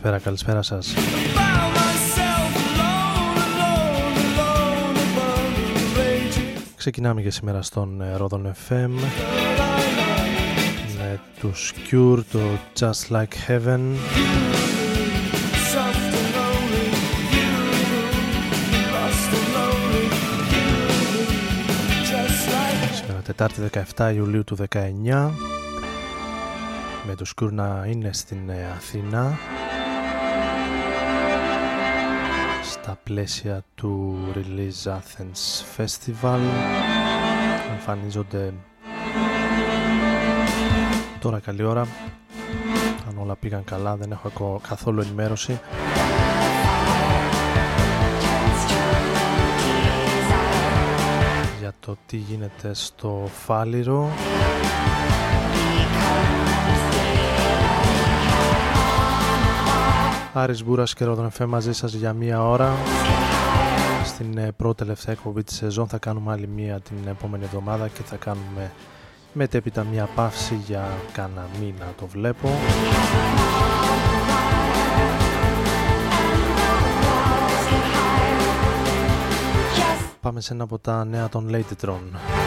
Καλησπέρα, καλησπέρα σας. Ξεκινάμε για σήμερα στον ε, Rodon FM με το Cure, το Just Like Heaven. Σήμερα Τετάρτη 17 Ιουλίου του 19 με το Σκούρ να είναι στην ε, Αθήνα. Πλαίσια του Release Athens Festival. Εμφανίζονται τώρα καλή ώρα. Αν όλα πήγαν καλά δεν έχω ακο- καθόλου ενημέρωση. Για το τι γίνεται στο Φάληρο Άρης Μπούρας και Ρόδον Εφέ μαζί σας για μία ώρα στην ε, πρώτη τελευταία εκπομπή της σεζόν θα κάνουμε άλλη μία την επόμενη εβδομάδα και θα κάνουμε μετέπειτα μία παύση για κάνα μήνα το βλέπω Πάμε σε ένα από τα νέα των Ladytron.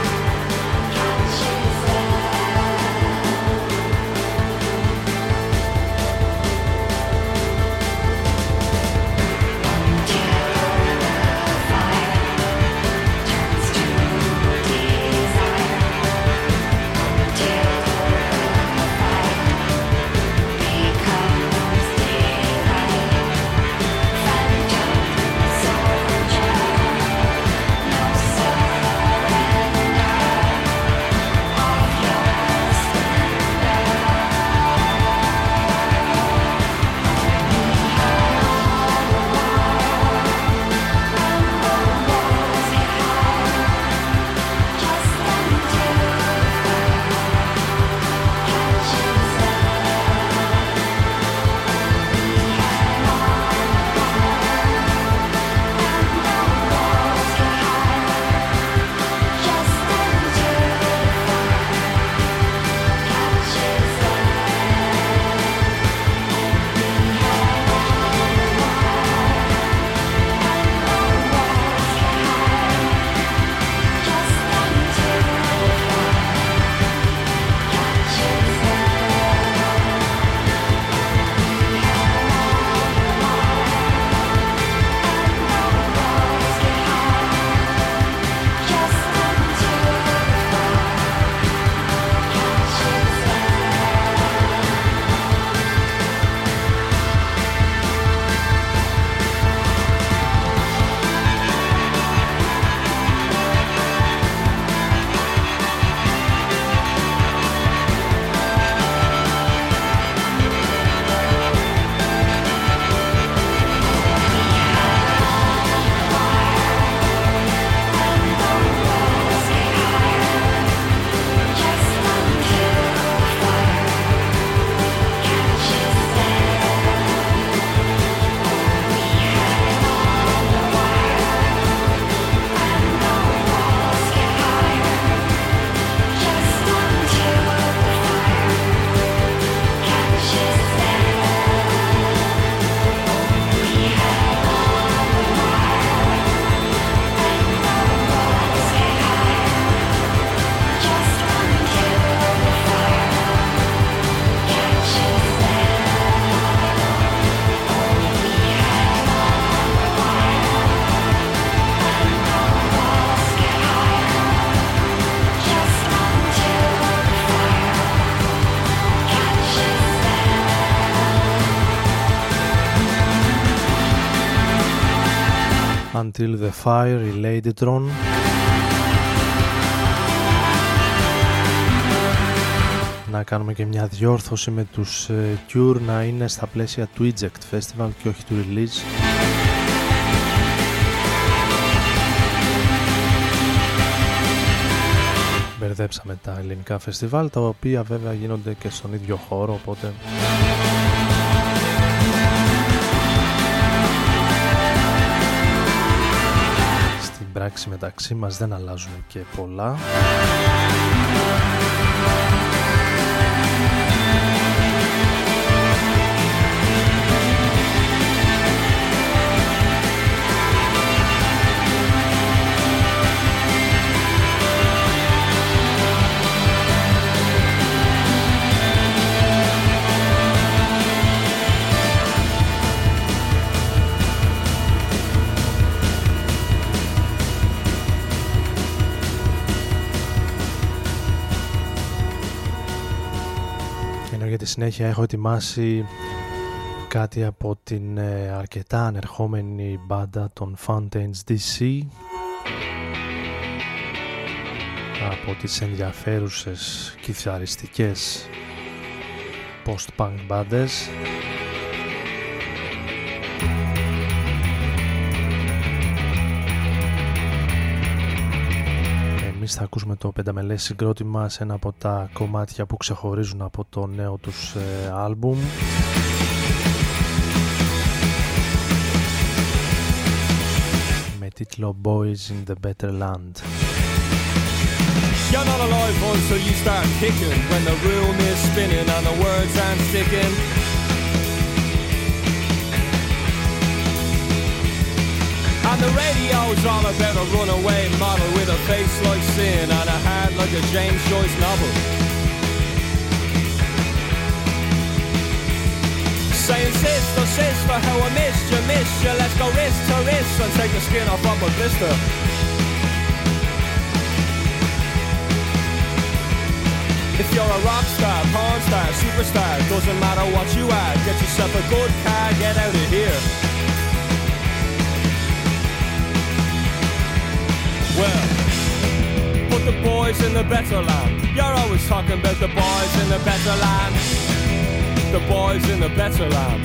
Still the Fire, η Ladytron. Να κάνουμε και μια διόρθωση με τους ε, Cure να είναι στα πλαίσια του Eject Festival και όχι του Release. Μπερδέψαμε τα ελληνικά φεστιβάλ τα οποία βέβαια γίνονται και στον ίδιο χώρο οπότε πράξη μεταξύ μας δεν αλλάζουν και πολλά. Συνέχεια έχω ετοιμάσει κάτι από την ε, αρκετά ανερχόμενη μπάντα των Fountains DC από τις ενδιαφέρουσες κιθαριστικές post-punk μπάντες Εμείς θα ακούσουμε το πενταμελές συγκρότημα σε ένα από τα κομμάτια που ξεχωρίζουν από το νέο τους ε, άλμπουμ. Με τίτλο Boys in the Better Land. You're not alive until you start kicking When the room is spinning and the words aren't sticking the radio's all about a runaway model with a face like sin and a heart like a James Joyce novel. Saying sister, oh sister, how I missed you, missed you. Let's go wrist to wrist and take the skin off of a blister. If you're a rock star, porn star, superstar, doesn't matter what you are, get yourself a good car, get out of here. Well, put the boys in the better land. You're always talking about the boys in the better land. The boys in the better land.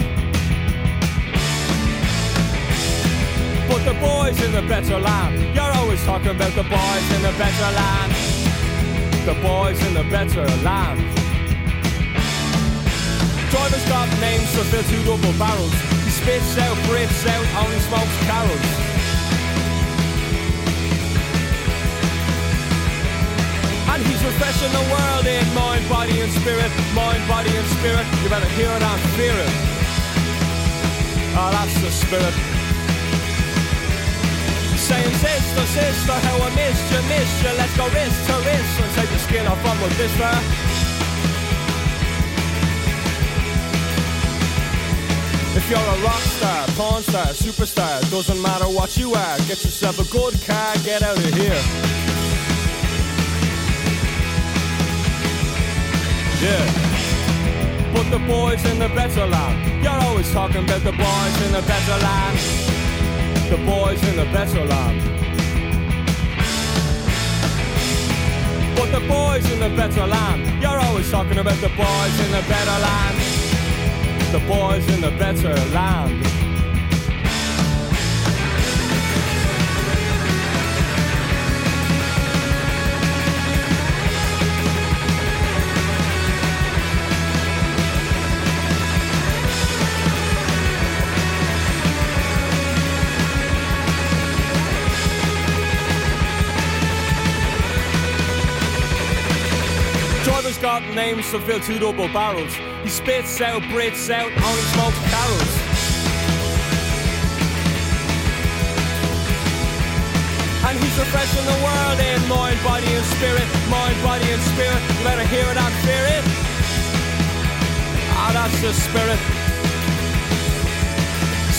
Put the boys in the better land. You're always talking about the boys in the better land. The boys in the better land. Drivers got names to fill two double barrels. He spits out, breathes out, only smokes Carrolls. The world in mind, body and spirit. Mind, body and spirit. You better hear it and fear it. Oh, that's the spirit. Saying sister, sister, how I missed you, missed you. Let's go wrist to wrist and take the skin off on with this there. If you're a rock star, porn star, superstar, doesn't matter what you are, get yourself a good car, get out of here. Yeah. Put the boys in the better land. You're always talking about the boys in the better land. The boys in the better land. Put the boys in the better land. You're always talking about the boys in the better land. The boys in the better land. Names to fill two double barrels. He spits out, breathes out, only smokes Carrolls. And he's refreshing the world in mind, body and spirit, mind, body and spirit. You better hear it and fear it. Ah, that's the spirit.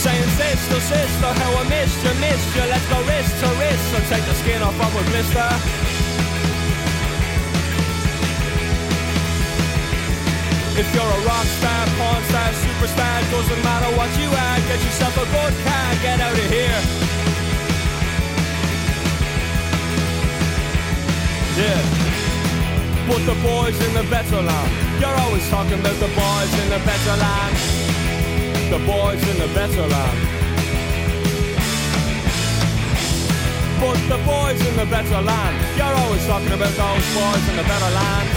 Saying sister, sister, how I missed you, missed you. Let's go wrist to wrist and take the skin off of a blister. If you're a rock star, porn star, superstar, doesn't matter what you are, get yourself a good car, get out of here. Yeah. Put the boys in the better land. You're always talking about the boys in the better land. The boys in the better land. Put the boys in the better land. You're always talking about those boys in the better land.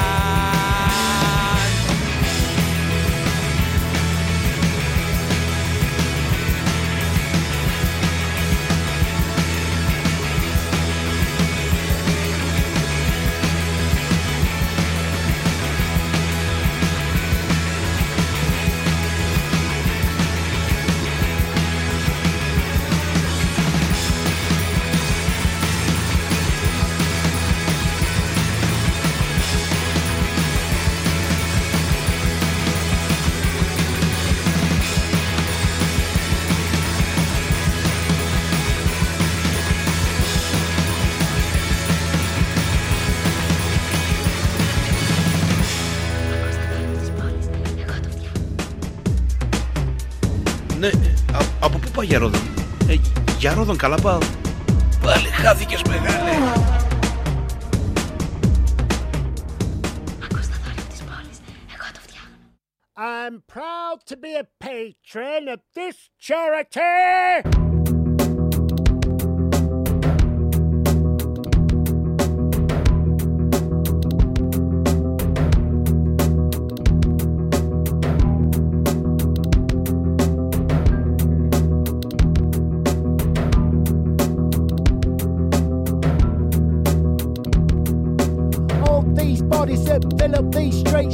Από πού πάει για Ρόδον. Ε, για Ρόδον καλά πάω. Πάλι χάθηκες μεγάλε. I'm proud to be a patron of this charity.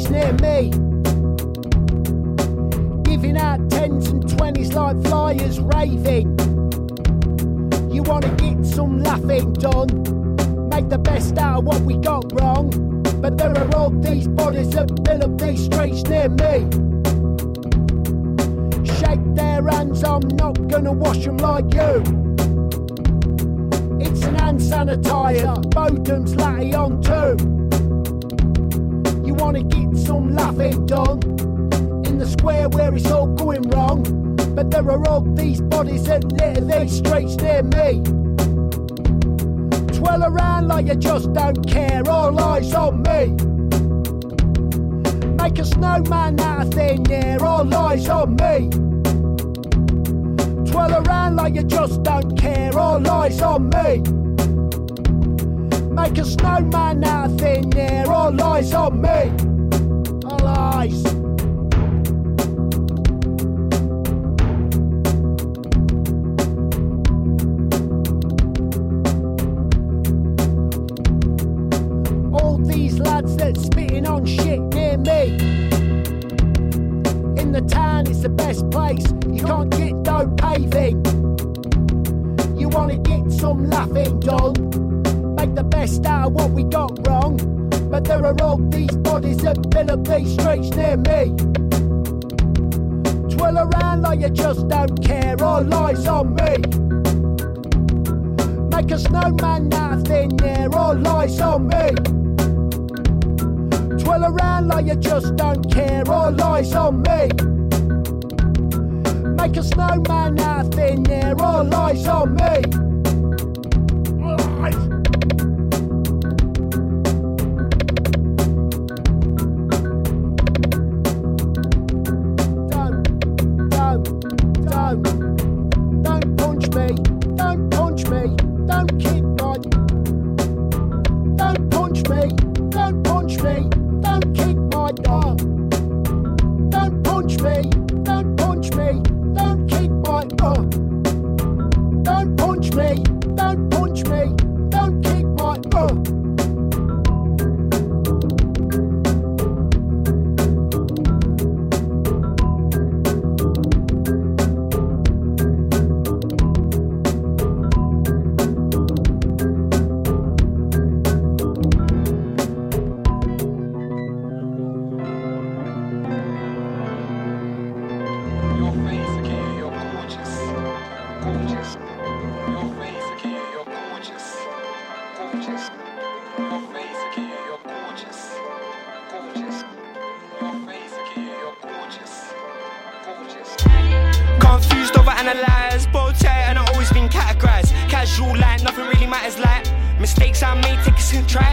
Near me giving out tens and twenties like flyers raving. You wanna get some laughing done, make the best out of what we got wrong. But there are all these bodies that fill up these streets near me. Shake their hands, I'm not gonna wash them like you. It's an hand sanitizer, Bodum's latte on too. Wanna get some laughing done? in the square where it's all going wrong. But there are all these bodies that litter these streets near me. Twirl around like you just don't care, all eyes on me. Make a snowman out of thin air, all eyes on me. Twirl around like you just don't care, all eyes on me. Make a snowman out thin air, all eyes on me. All eyes. Best out of what we got wrong. But there are all these bodies that fill up these streets near me. Twirl around like you just don't care. All eyes on me. Make a snowman out of thin air. All eyes on me. Twirl around like you just don't care, all eyes on me. Make a snowman out of thin air, all eyes on me.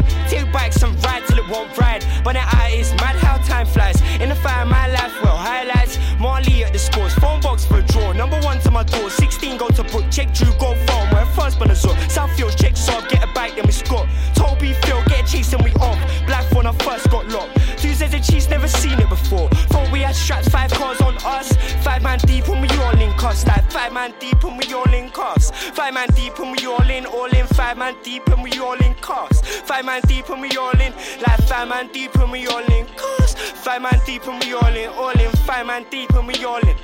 Take us. Take bikes and ride till it won't ride. But now I is mad how time flies. In the fire, my life, well, highlights. Marley at the scores, phone box for a draw. Number one to my door, 16 go to book, check Drew, go phone. Where first been a zone. Southfield, check Saab, get a bike, then we score. Toby Phil, get a chase and we off. Black when I first got locked. Tuesdays and cheese, never seen it before. Thought we had straps, five cars on us. Five man deep and we all in cuffs. Like five man deep and we all in cuffs. Five man deep and we all in, all. Five man deep and we all in cuffs. Five man deep and we all in. Like five man deep and we all in cuffs. Five man deep and we all in, all in. Five man deep and we all in.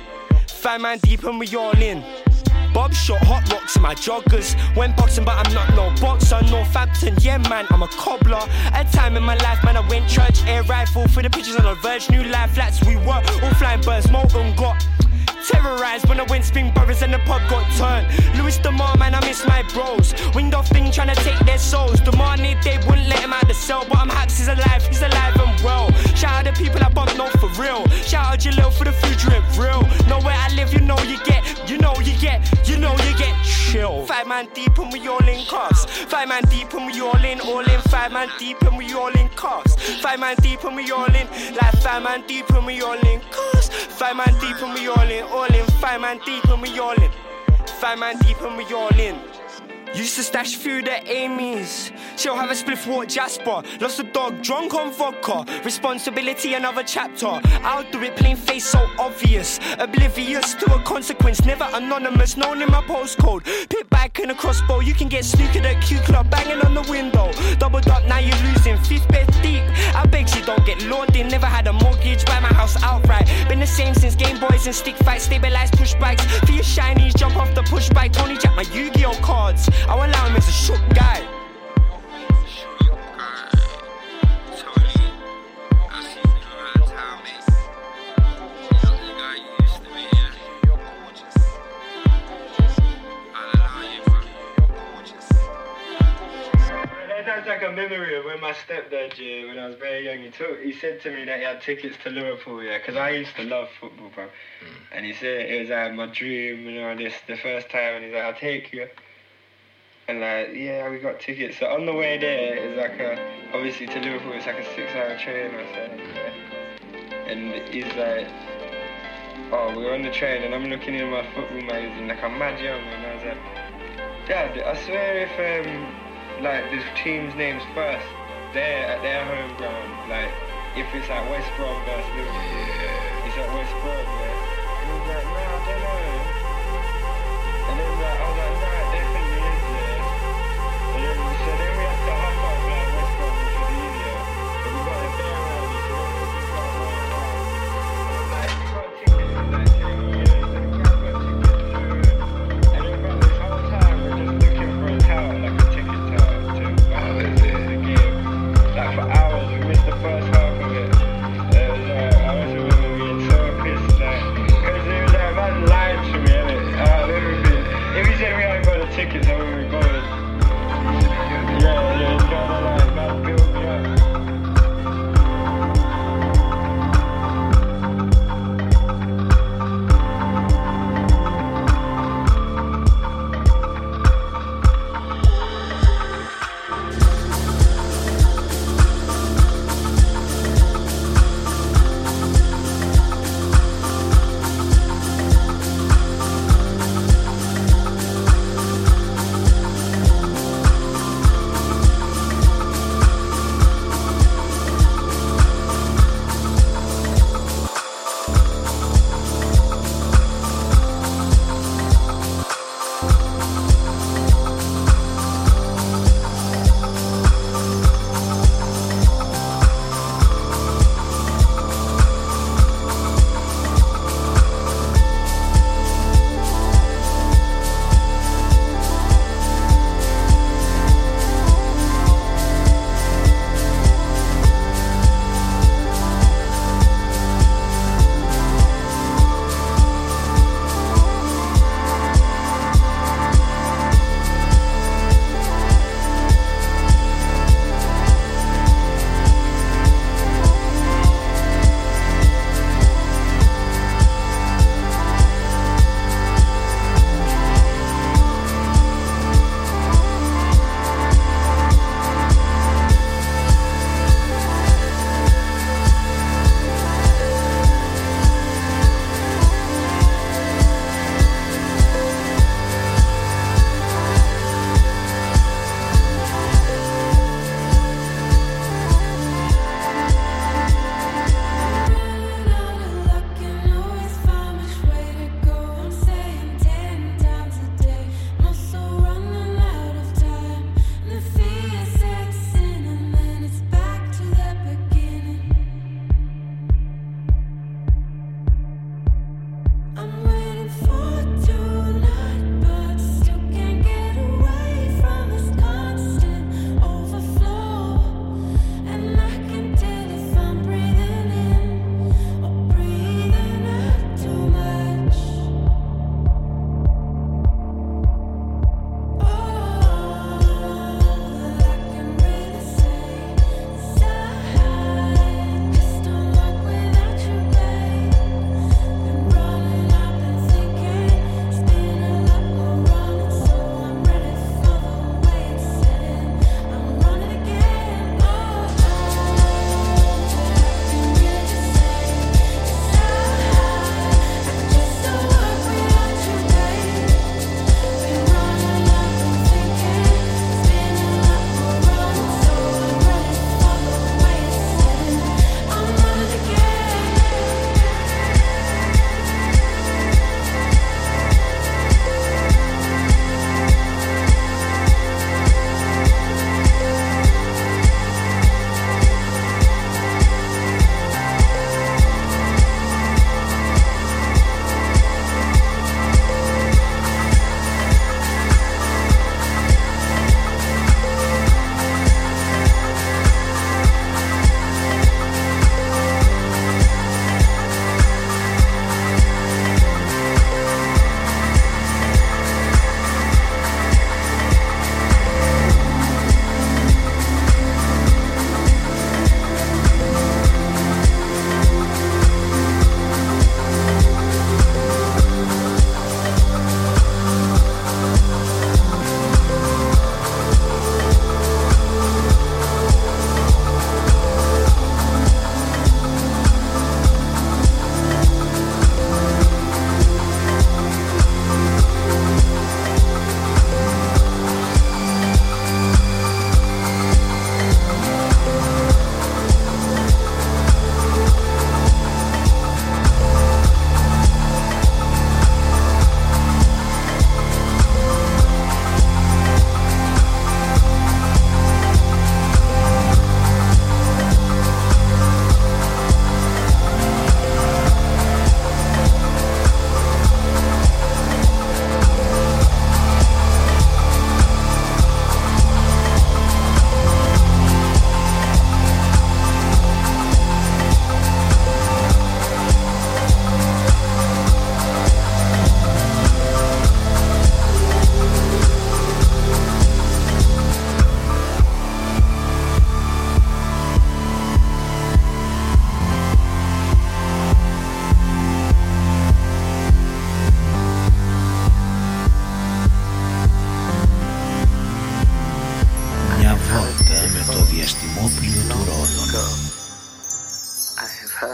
Five man deep and we all in. Bob shot hot rocks in my joggers. Went boxing, but I'm not no boxer. Northampton, yeah, man, I'm a cobbler. A time in my life, man, I went church, air rifle for the pictures on the verge. New life flats, we were all flying birds, molten got. Terrorized when went spin brothers and the pub got turned. Louis Demar, man, I miss my bros. Winged off thing trying to take their souls. Demar need they wouldn't let him out the cell. But I'm Hacks he's alive, he's alive and well. Shout out the people I bump no for real. Shout out Jalil for the future and real. Know where I live, you know you get, you know you get, you know you get chill. Five man deep and we all in cuffs. Five man deep and we all in, all in. Five man deep and we all in cuffs. Five man deep and we all in, like five man deep and we all in cuffs. Five man deep and we all in, all in. Five man deep and we all in. Five man deep and we all in. Used to stash food at Amy's. She'll have a spliff walk Jasper. Lost a dog, drunk on vodka. Responsibility, another chapter. I'll do it plain face, so obvious. Oblivious to a consequence, never anonymous. Known in my postcode. Pit back in a crossbow. You can get snookered at Q Club, banging on the window. Doubled up, now you're losing. Fifth bed deep. I beg you don't get in. Never had a mortgage, buy my house outright. The same since Game Boys and stick fights. Stabilized push bikes. For your shinies, jump off the push bike. Tony Jack, my Yu Gi Oh cards. I will allow him as a shook guy. Like a memory of when my stepdad, yeah, when I was very young, he took, he said to me that he had tickets to Liverpool, yeah, because I used to love football, bro. And he said it was like my dream, you know, this the first time, and he's like, I'll take you. And like, yeah, we got tickets. So on the way there, it's like a, obviously to Liverpool, it's like a six-hour train or something. Yeah. And he's like, oh, we're on the train, and I'm looking in my football magazine, like I'm mad young, and I was like, Dad, I swear if um, like the team's names first, there at their home ground, like if it's like West Brom versus Liverpool, it's at West Brom, yeah. And he was like, no, I don't know.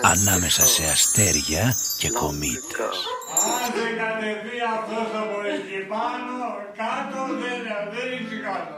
Ανάμεσα σε αστέρια και κομήτες. Αν δεν κατεβεί αυτός από εκεί πάνω, κάτω δεν, δεν είναι κάτω.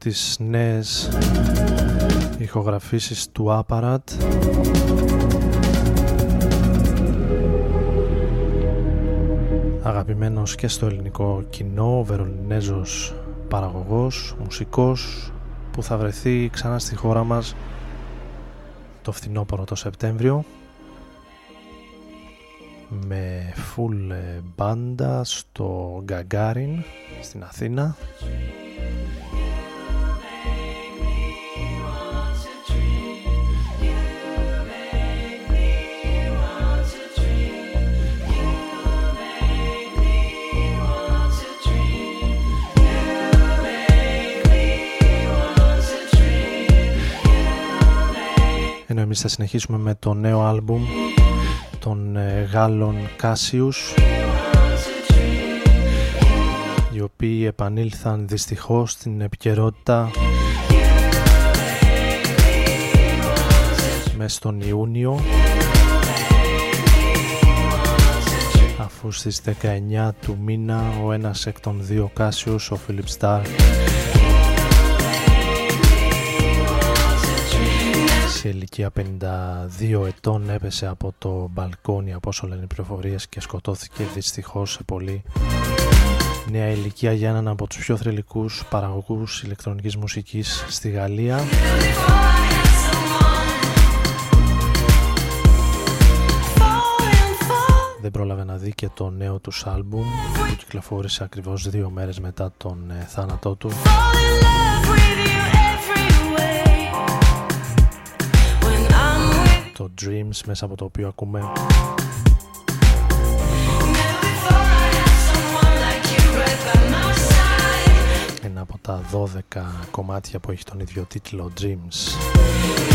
Τις νέες ηχογραφήσεις του Apparat. Αγαπημένος και στο ελληνικό κοινό, ο Βερολινέζος παραγωγός, μουσικός που θα βρεθεί ξανά στη χώρα μας το φθινόπωρο το Σεπτέμβριο με full ε, μπάντα στο Γκαγκάριν στην Αθήνα εμείς θα συνεχίσουμε με το νέο άλμπουμ των ε, Γάλλων Κάσιους οι οποίοι επανήλθαν δυστυχώς στην επικαιρότητα μέσα στον Ιούνιο αφού στις 19 του μήνα ο ένας εκ των δύο Κάσιους, ο Φίλιπ Σταρ σε ηλικία 52 ετών έπεσε από το μπαλκόνι από όσο λένε οι πληροφορίες και σκοτώθηκε δυστυχώς σε πολύ νέα ηλικία για έναν από τους πιο θρελικούς παραγωγούς ηλεκτρονικής μουσικής στη Γαλλία. Δεν πρόλαβε να δει και το νέο τους άλμπουμ που κυκλοφόρησε ακριβώς δύο μέρες μετά τον ε, θάνατό του. Το Dreams μέσα από το οποίο ακούμε. Ένα από τα 12 κομμάτια που έχει τον ίδιο τίτλο Dreams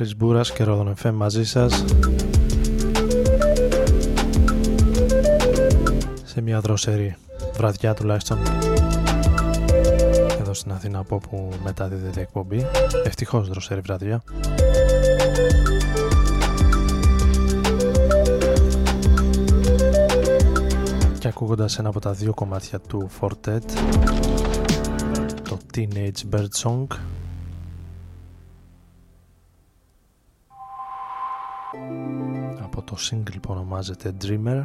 Άρης Μπούρας και Ρόδον FM μαζί σας. Σε μια δροσερή βραδιά τουλάχιστον. Εδώ στην Αθήνα από όπου μεταδίδεται η εκπομπή. Ευτυχώς δροσερή βραδιά. Και ακούγοντας ένα από τα δύο κομμάτια του Fortet το Teenage Bird Song σύγκλι λοιπόν, ονομάζεται Dreamer.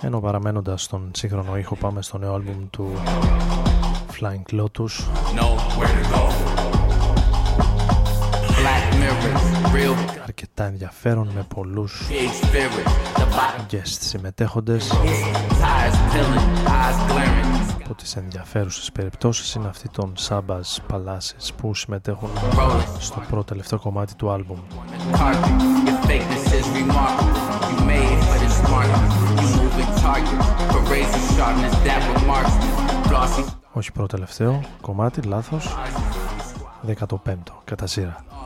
Ενώ παραμένοντας στον σύγχρονο ήχο πάμε στο νέο άλμπουμ του Flying Lotus αρκετά ενδιαφέρον με πολλούς guest συμμετέχοντες. Από τις ενδιαφέρουσες περιπτώσεις είναι αυτή των Sabas Palaces που συμμετέχουν στο πρώτο τελευταίο κομμάτι του άλμπουμ. Όχι πρώτο τελευταίο κομμάτι, λάθος. 15ο κατά σειρά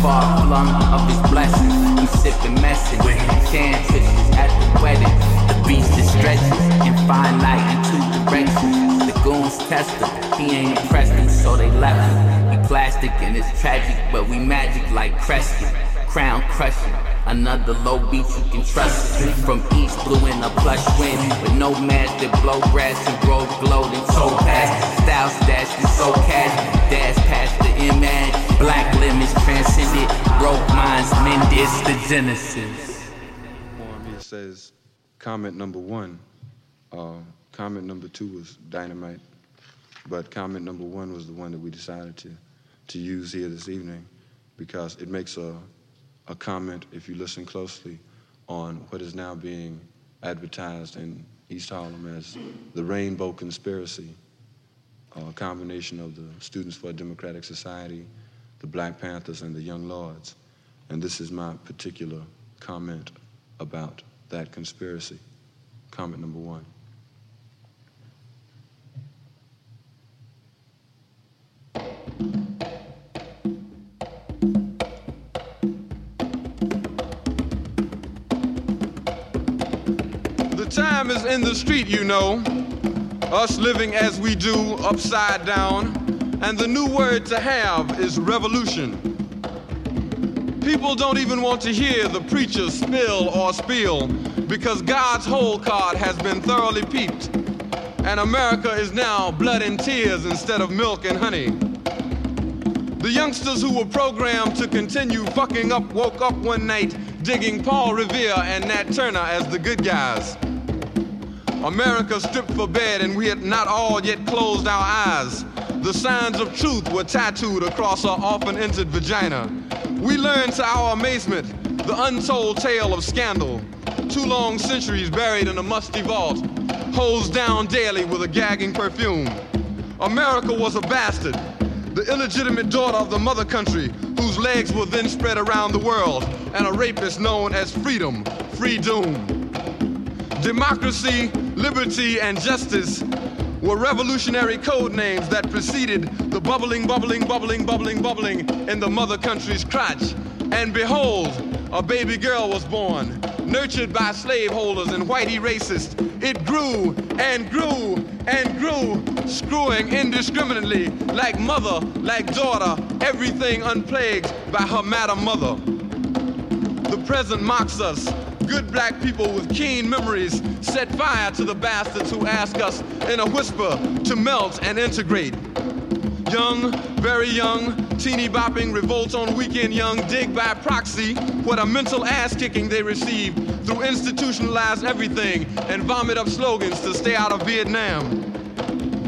far flung of his blessings. We sipping message. Can at the wedding. The beast is stretching and find light in two directions. The goons test him. He ain't impressed them, so they left him. He plastic and it's tragic, but we magic like Creston. crown crushing. Another low beat you can trust it. From east blue in a plush wind with no mask that blow grass and grow glowed and toe past. Style stash is so cash. Dash past Black limits transcended. Broke minds mended. It's the genesis. Here says comment number one. Uh, comment number two was dynamite, but comment number one was the one that we decided to to use here this evening because it makes a a comment if you listen closely on what is now being advertised in East Harlem as the Rainbow Conspiracy, a combination of the Students for a Democratic Society, the Black Panthers, and the Young Lords. And this is my particular comment about that conspiracy. Comment number one. The time is in the street, you know. Us living as we do, upside down. And the new word to have is revolution. People don't even want to hear the preacher spill or spiel because God's whole card has been thoroughly peeped. And America is now blood and tears instead of milk and honey. The youngsters who were programmed to continue fucking up woke up one night digging Paul Revere and Nat Turner as the good guys. America stripped for bed and we had not all yet closed our eyes. The signs of truth were tattooed across our often entered vagina. We learned to our amazement the untold tale of scandal. Two long centuries buried in a musty vault, hosed down daily with a gagging perfume. America was a bastard, the illegitimate daughter of the mother country, whose legs were then spread around the world, and a rapist known as freedom, free doom. Democracy, liberty, and justice were revolutionary code names that preceded the bubbling, bubbling, bubbling, bubbling, bubbling in the mother country's crotch. And behold, a baby girl was born, nurtured by slaveholders and whitey racists. It grew and grew and grew, screwing indiscriminately, like mother, like daughter, everything unplagued by her madam mother. The present mocks us. Good black people with keen memories set fire to the bastards who ask us in a whisper to melt and integrate. Young, very young, teeny bopping, revolt on weekend young, dig by proxy what a mental ass kicking they receive through institutionalized everything and vomit up slogans to stay out of Vietnam.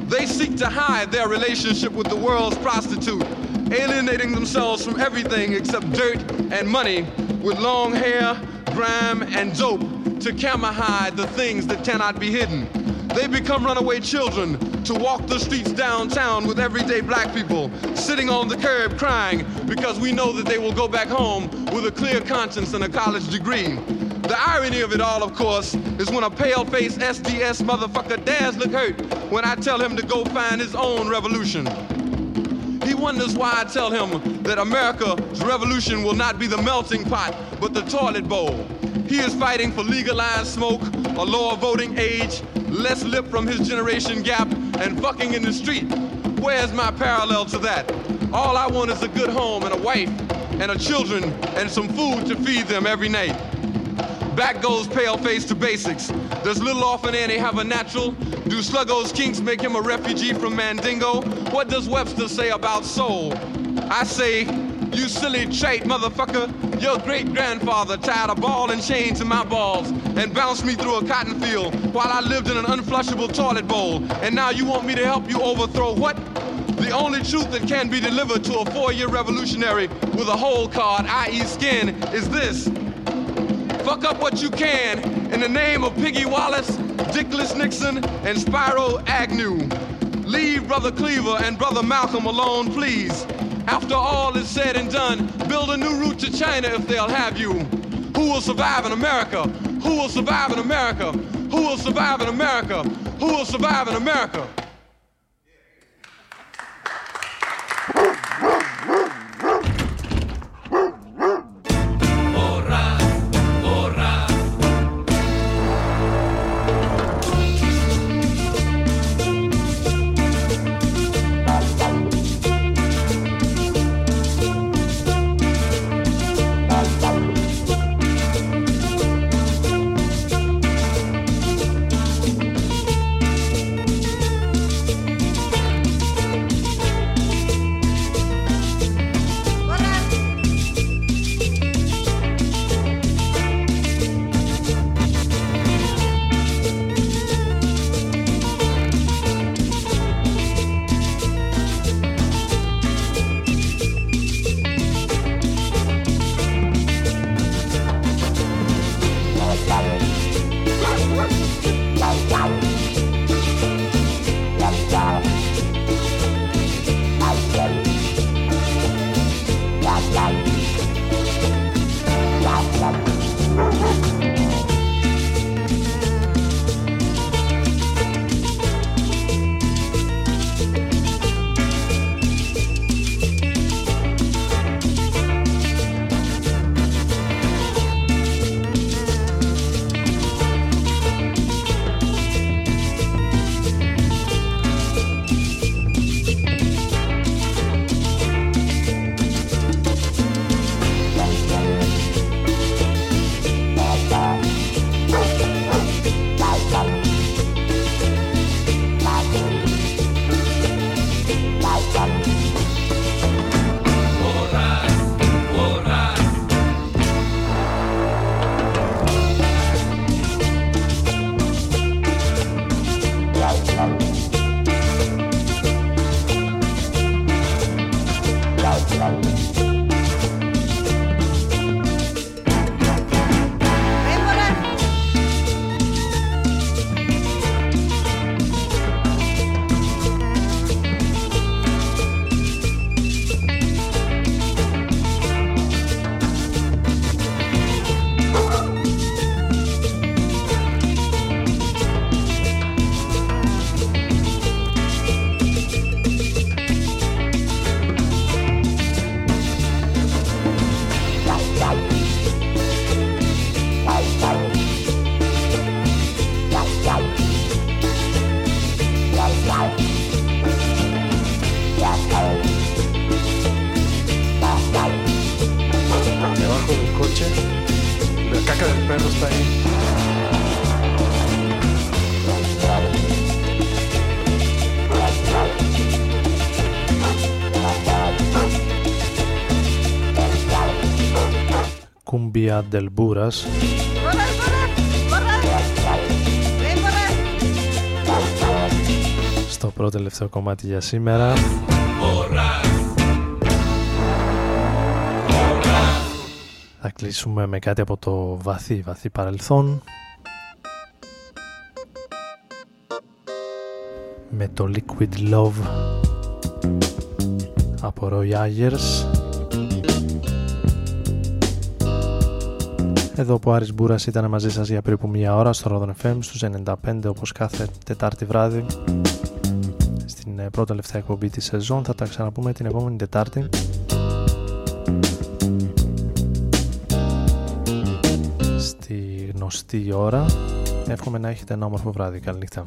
They seek to hide their relationship with the world's prostitute, alienating themselves from everything except dirt and money with long hair, grime, and dope to camera hide the things that cannot be hidden. They become runaway children to walk the streets downtown with everyday black people sitting on the curb crying because we know that they will go back home with a clear conscience and a college degree. The irony of it all, of course, is when a pale-faced SDS motherfucker dares look hurt when I tell him to go find his own revolution. He wonders why I tell him that America's revolution will not be the melting pot, but the toilet bowl. He is fighting for legalized smoke, a lower voting age, less lip from his generation gap, and fucking in the street. Where's my parallel to that? All I want is a good home and a wife and a children and some food to feed them every night. Back goes pale face to basics. Does little orphan Annie have a natural? Do Sluggo's kinks make him a refugee from Mandingo? What does Webster say about soul? I say, you silly trait motherfucker. Your great grandfather tied a ball and chain to my balls and bounced me through a cotton field while I lived in an unflushable toilet bowl. And now you want me to help you overthrow what? The only truth that can be delivered to a four year revolutionary with a whole card, i.e., skin, is this. Fuck up what you can in the name of Piggy Wallace, Dickless Nixon, and Spiro Agnew. Leave Brother Cleaver and Brother Malcolm alone, please. After all is said and done, build a new route to China if they'll have you. Who will survive in America? Who will survive in America? Who will survive in America? Who will survive in America? Κουμπία Ντελμπούρας στο πρώτο τελευταίο κομμάτι για σήμερα. Θα κλείσουμε με κάτι από το βαθύ βαθύ παρελθόν. Με το Liquid Love από Roy Ayers Εδώ που ο Άρης Μπούρας ήταν μαζί σας για περίπου μία ώρα στο Rodon FM στους 95 όπως κάθε Τετάρτη βράδυ στην ε, πρώτη τελευταία εκπομπή της σεζόν θα τα ξαναπούμε την επόμενη Τετάρτη. Στη γνωστή ώρα εύχομαι να έχετε ένα όμορφο βράδυ. Καλή νύχτα